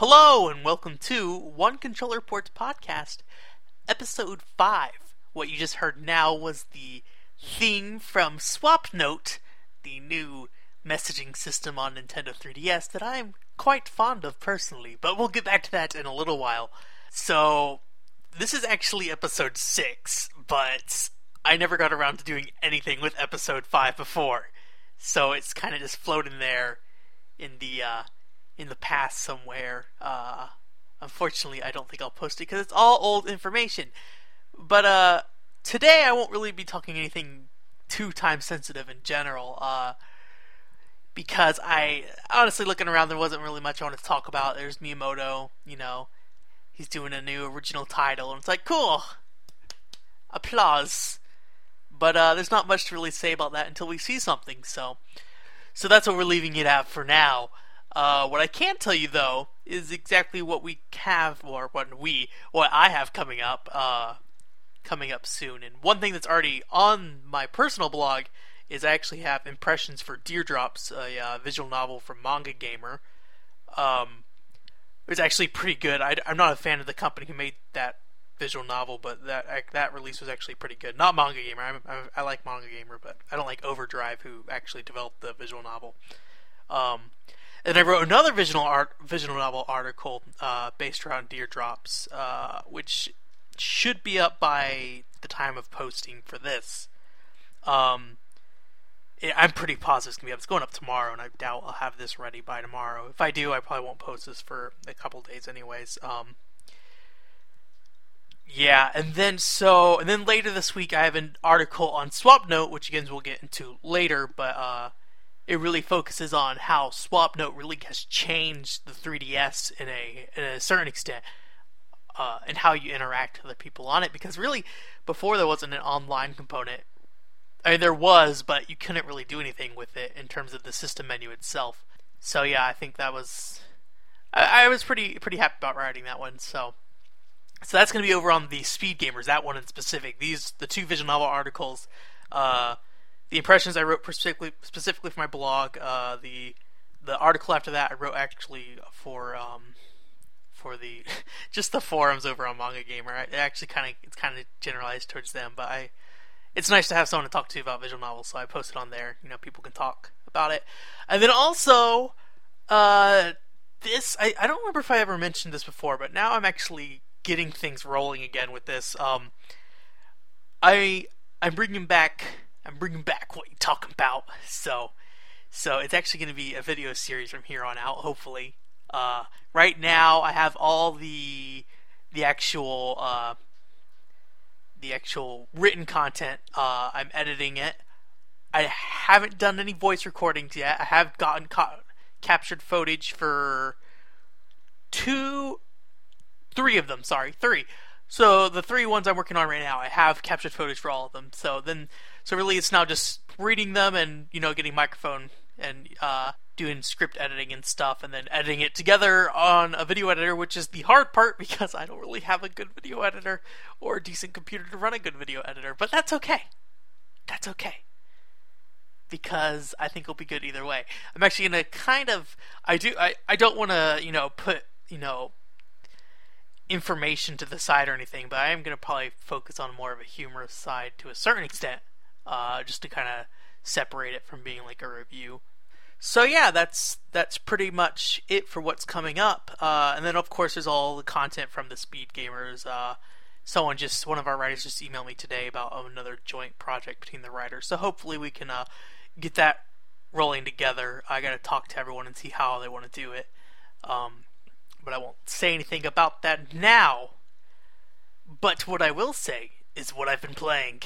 Hello, and welcome to One Controller Ports Podcast, Episode 5. What you just heard now was the theme from SwapNote, the new messaging system on Nintendo 3DS that I'm quite fond of personally, but we'll get back to that in a little while. So, this is actually episode 6, but I never got around to doing anything with episode 5 before. So, it's kind of just floating there in the uh, in the past somewhere. Uh, unfortunately, I don't think I'll post it because it's all old information. But uh, today I won't really be talking anything too time sensitive in general. Uh, because I honestly looking around, there wasn't really much I wanted to talk about. There's Miyamoto, you know, he's doing a new original title, and it's like cool, applause. But uh, there's not much to really say about that until we see something. So, so that's what we're leaving it at for now. Uh, what I can tell you though is exactly what we have, or what we, what I have coming up, uh, coming up soon. And one thing that's already on my personal blog is I actually have impressions for Deardrops, a uh, visual novel from Manga Gamer. Um, it was actually pretty good. I, am not a fan of the company who made that visual novel, but that that release was actually pretty good. Not Manga Gamer. I'm, I'm, i like Manga Gamer, but I don't like Overdrive, who actually developed the visual novel. Um, and I wrote another visual art, visual novel article uh, based around Deardrops, uh, which should be up by the time of posting for this. Um, I'm pretty positive it's gonna be up. It's going up tomorrow, and I doubt I'll have this ready by tomorrow. If I do, I probably won't post this for a couple days, anyways. Um, yeah, and then so, and then later this week, I have an article on Swap Note, which again we'll get into later, but uh, it really focuses on how Swap Note really has changed the 3DS in a in a certain extent, uh, and how you interact with the people on it. Because really, before there wasn't an online component. I mean, there was, but you couldn't really do anything with it in terms of the system menu itself. So yeah, I think that was. I, I was pretty pretty happy about writing that one. So. So that's going to be over on the Speed Gamers, that one in specific. These the two Vision Novel articles. Uh, the impressions I wrote specifically specifically for my blog. Uh, the the article after that I wrote actually for um, for the just the forums over on Manga Gamer. It actually kind of it's kind of generalized towards them, but I it's nice to have someone to talk to about visual novels, so I posted on there. You know, people can talk about it, and then also uh, this I, I don't remember if I ever mentioned this before, but now I'm actually getting things rolling again with this. Um, I I'm bringing back I'm bringing back what you talking about. So, so it's actually going to be a video series from here on out. Hopefully, uh, right now I have all the the actual uh, the actual written content. Uh, I'm editing it. I haven't done any voice recordings yet. I have gotten ca- captured footage for two, three of them. Sorry, three. So the three ones I'm working on right now, I have captured footage for all of them. So then so really, it's now just reading them and you know getting microphone and uh, doing script editing and stuff, and then editing it together on a video editor, which is the hard part because I don't really have a good video editor or a decent computer to run a good video editor. But that's okay. That's okay because I think it'll be good either way. I'm actually gonna kind of I do I, I don't want to you know put you know information to the side or anything, but I am gonna probably focus on more of a humorous side to a certain extent uh, just to kind of separate it from being like a review. So yeah, that's that's pretty much it for what's coming up. Uh, and then of course there's all the content from the Speed Gamers. Uh, someone just one of our writers just emailed me today about another joint project between the writers. So hopefully we can uh, get that rolling together. I got to talk to everyone and see how they want to do it. Um, but I won't say anything about that now. But what I will say is what I've been playing.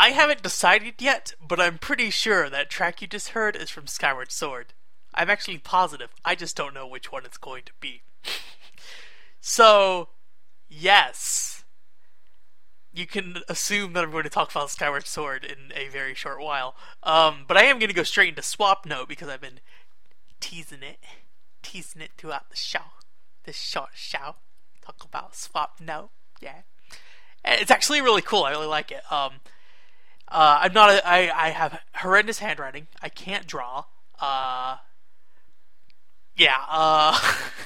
I haven't decided yet, but I'm pretty sure that track you just heard is from Skyward Sword. I'm actually positive. I just don't know which one it's going to be. so, yes. You can assume that I'm going to talk about Skyward Sword in a very short while. Um, but I am going to go straight into Swap Note because I've been teasing it, teasing it throughout the show. This short show. Talk about Swap Note. Yeah. It's actually really cool. I really like it. Um, uh, I'm not. A, I I have horrendous handwriting. I can't draw. Uh, yeah. Uh,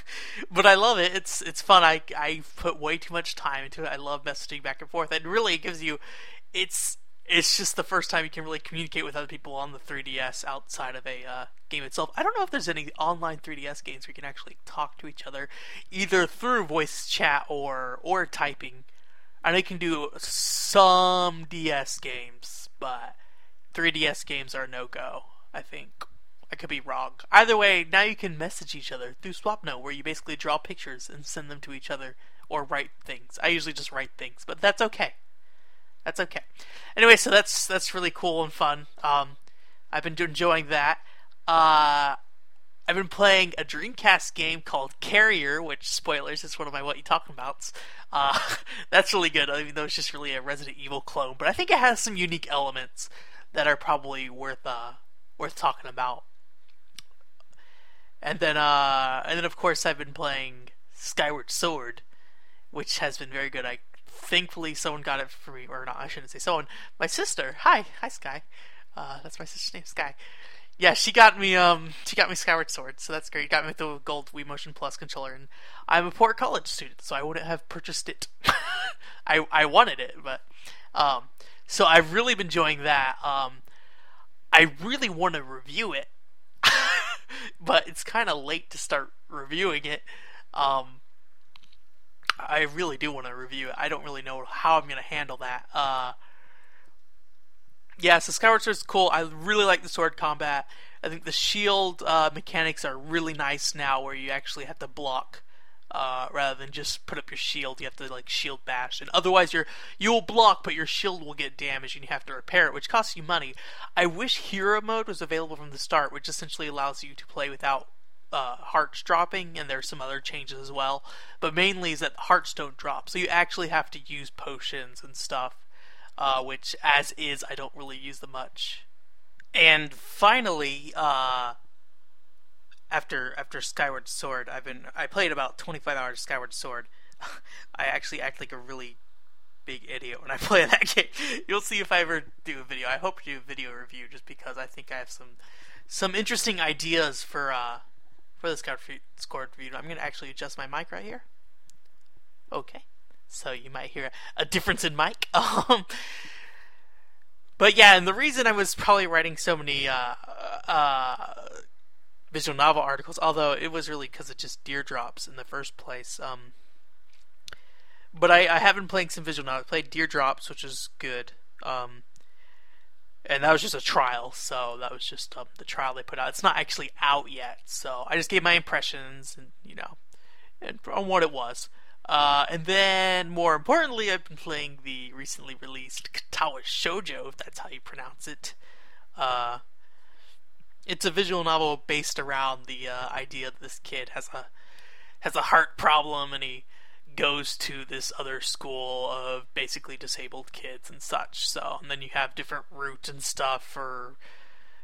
but I love it. It's it's fun. I I put way too much time into it. I love messaging back and forth. And really, it gives you. It's it's just the first time you can really communicate with other people on the 3DS outside of a uh, game itself. I don't know if there's any online 3DS games where you can actually talk to each other, either through voice chat or or typing. I can do some DS games, but 3DS games are no go. I think I could be wrong. Either way, now you can message each other through SwapNote, where you basically draw pictures and send them to each other, or write things. I usually just write things, but that's okay. That's okay. Anyway, so that's that's really cool and fun. Um, I've been enjoying that. Uh, I've been playing a Dreamcast game called Carrier, which spoilers is one of my what you talking about. Uh, that's really good, even though it's just really a Resident Evil clone. But I think it has some unique elements that are probably worth uh, worth talking about. And then, uh, and then of course, I've been playing Skyward Sword, which has been very good. I thankfully someone got it for me, or not. I shouldn't say someone. My sister. Hi, hi, Sky. Uh, that's my sister's name, Sky yeah, she got me um she got me Skyward Sword, so that's great. Got me the gold Wii Motion Plus controller, and I'm a poor college student, so I wouldn't have purchased it. I I wanted it, but um so I've really been enjoying that. Um I really want to review it, but it's kind of late to start reviewing it. Um I really do want to review it. I don't really know how I'm to handle that. Uh yeah, so Skyward is cool. I really like the sword combat. I think the shield uh, mechanics are really nice now, where you actually have to block uh, rather than just put up your shield. You have to like shield bash, and otherwise you're you'll block, but your shield will get damaged, and you have to repair it, which costs you money. I wish hero mode was available from the start, which essentially allows you to play without uh, hearts dropping, and there's some other changes as well. But mainly is that hearts don't drop, so you actually have to use potions and stuff uh, which as is I don't really use them much. And finally, uh, after after Skyward Sword, I've been I played about 25 hours of Skyward Sword. I actually act like a really big idiot when I play that game. You'll see if I ever do a video. I hope to do a video review just because I think I have some some interesting ideas for uh for this Skyward Sword review. I'm gonna actually adjust my mic right here. Okay so you might hear a difference in mic. Um, but yeah, and the reason I was probably writing so many uh, uh, visual novel articles, although it was really because of just Deardrops in the first place. Um, but I, I have been playing some visual novels. I played Deardrops, which is good. Um, and that was just a trial, so that was just um, the trial they put out. It's not actually out yet, so I just gave my impressions and you know, and on what it was. Uh, and then, more importantly, I've been playing the recently released Katawa Shoujo, if that's how you pronounce it. Uh, it's a visual novel based around the uh, idea that this kid has a has a heart problem, and he goes to this other school of basically disabled kids and such. So, and then you have different routes and stuff for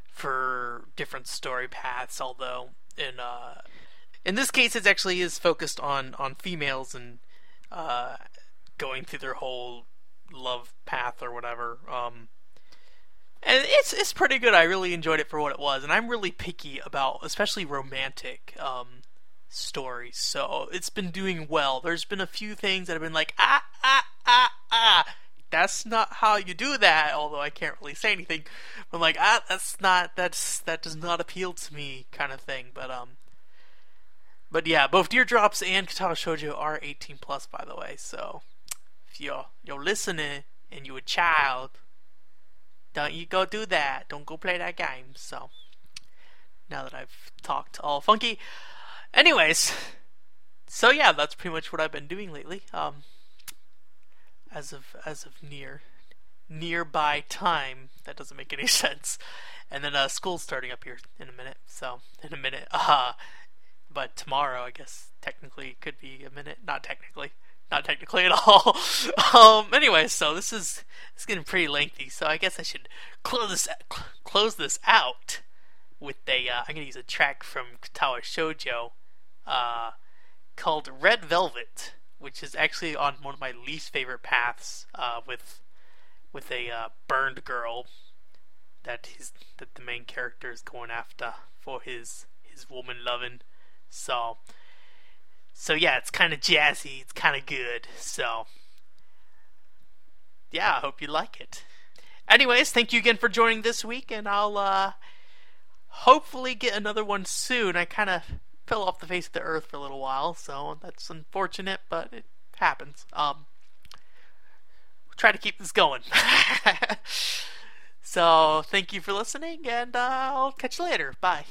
for different story paths. Although in uh, in this case, it actually is focused on on females and uh, going through their whole love path or whatever. Um, and it's it's pretty good. I really enjoyed it for what it was, and I'm really picky about, especially romantic um, stories. So it's been doing well. There's been a few things that have been like ah ah ah ah. That's not how you do that. Although I can't really say anything. I'm like ah, that's not that's that does not appeal to me, kind of thing. But um, but yeah, both Deardrops and Katawa Shoujo are 18 plus, by the way. So if you're you're listening and you're a child, don't you go do that. Don't go play that game. So now that I've talked all funky, anyways, so yeah, that's pretty much what I've been doing lately. Um, as of as of near nearby time. That doesn't make any sense. And then uh, school's starting up here in a minute. So in a minute, uh, but tomorrow, I guess technically could be a minute. Not technically, not technically at all. um. Anyway, so this is it's getting pretty lengthy. So I guess I should close this close this out with a. Uh, I'm gonna use a track from Katawa Shoujo, uh, called Red Velvet, which is actually on one of my least favorite paths. Uh, with with a uh, burned girl that he's that the main character is going after for his his woman loving. So so yeah, it's kind of jazzy. It's kind of good. So yeah, I hope you like it. Anyways, thank you again for joining this week, and I'll uh, hopefully get another one soon. I kind of fell off the face of the earth for a little while, so that's unfortunate, but it happens. Um, try to keep this going. so, thank you for listening, and uh, I'll catch you later. Bye.